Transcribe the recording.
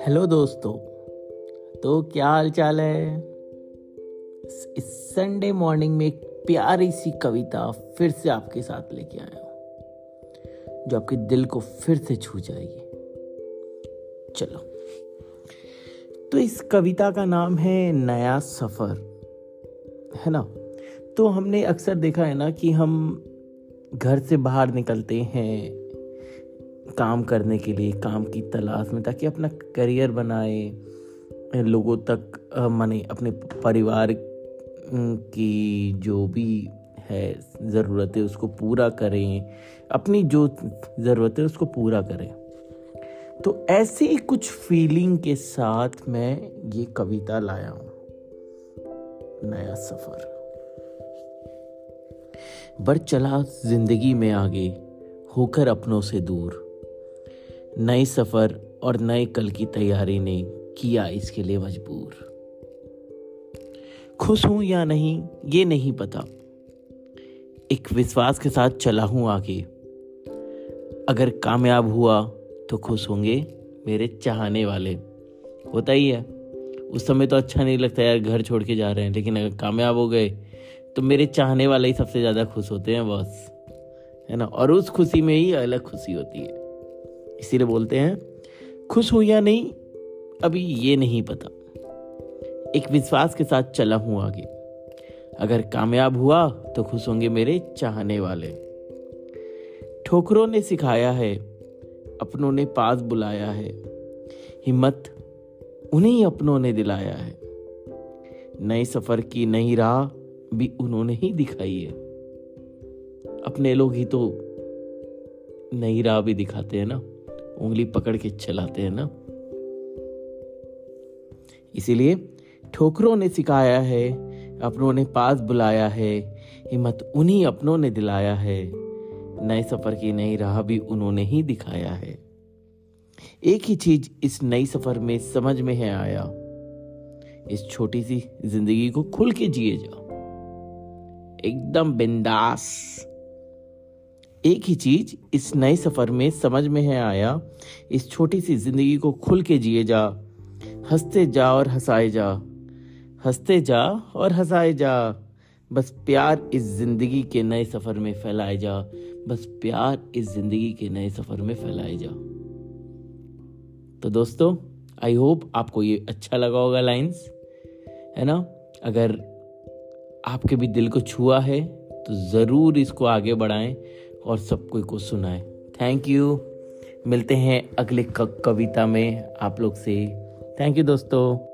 Hello दोस्तों तो क्या हाल चाल है? इस संडे मॉर्निंग में एक प्यारी सी कविता फिर से आपके साथ लेके आया हूँ, जो आपके दिल को फिर से छू जाएगी। चलो तो इस कविता का नाम है नया सफ़र, है ना? तो हमने अक्सर देखा है ना कि हम घर से बाहर निकलते हैं काम करने के लिए, काम की तलाश में, ताकि अपना करियर बनाए, लोगों तक माने अपने परिवार की जो भी है ज़रूरतें उसको पूरा करें, अपनी जो ज़रूरत उसको पूरा करें। तो ऐसे ही कुछ फीलिंग के साथ मैं ये कविता लाया हूँ, नया सफ़र। बढ़ चला ज़िंदगी में आगे, होकर अपनों से दूर। नए सफ़र और नए कल की तैयारी ने किया इसके लिए मजबूर। खुश हूँ या नहीं, ये नहीं पता। एक विश्वास के साथ चला हूँ आगे। अगर कामयाब हुआ तो खुश होंगे मेरे चाहने वाले। होता ही है। उस समय तो अच्छा नहीं लगता यार, घर छोड़ के जा रहे हैं, लेकिन अगर कामयाब हो गए तो मेरे चाहने वाले ही सबसे ज़्यादा खुश होते हैं, बस। है ना? और उस खुशी में ही अलग खुशी होती है। इसीलिए बोलते हैं, खुश हूँ या नहीं, अभी ये नहीं पता। एक विश्वास के साथ चला हूँ आगे। अगर कामयाब हुआ तो खुश होंगे मेरे चाहने वाले। ठोकरों ने सिखाया है, अपनों ने पास बुलाया है। हिम्मत उन्हीं अपनों ने दिलाया है। नए सफ़र की नई राह भी उन्होंने ही दिखाई है। अपने लोग ही तो नई राह भी दिखाते हैं ना, उंगली पकड़ के चलाते हैं ना। इसीलिए ठोकरों ने सिखाया है, अपनों ने पास बुलाया है, हिम्मत उन्हीं अपनों ने दिलाया है। नए सफ़र की नई राह भी उन्होंने ही दिखाया है। एक ही चीज़ इस नई सफ़र में समझ में है आया। इस छोटी सी ज़िंदगी को खुल के जिए जाओ। एकदम बिंदास। एक ही चीज़ इस नए सफ़र में समझ में है आया, इस छोटी सी ज़िंदगी को खुल के जिए जा। हँसते जा और हंसाए जा। हँसते जा और हंसाए जा। बस प्यार इस ज़िंदगी के नए सफ़र में फैलाए जा। बस प्यार इस ज़िंदगी के नए सफ़र में फैलाए जा। तो दोस्तों आई होप आपको ये अच्छा लगा होगा लाइंस है ना? अगर आपके भी दिल को छुआ है तो ज़रूर इसको आगे बढ़ाएँ और सब कोई को सुनाएँ। थैंक यू मिलते हैं अगले कविता में आप लोग से। थैंक यू दोस्तों.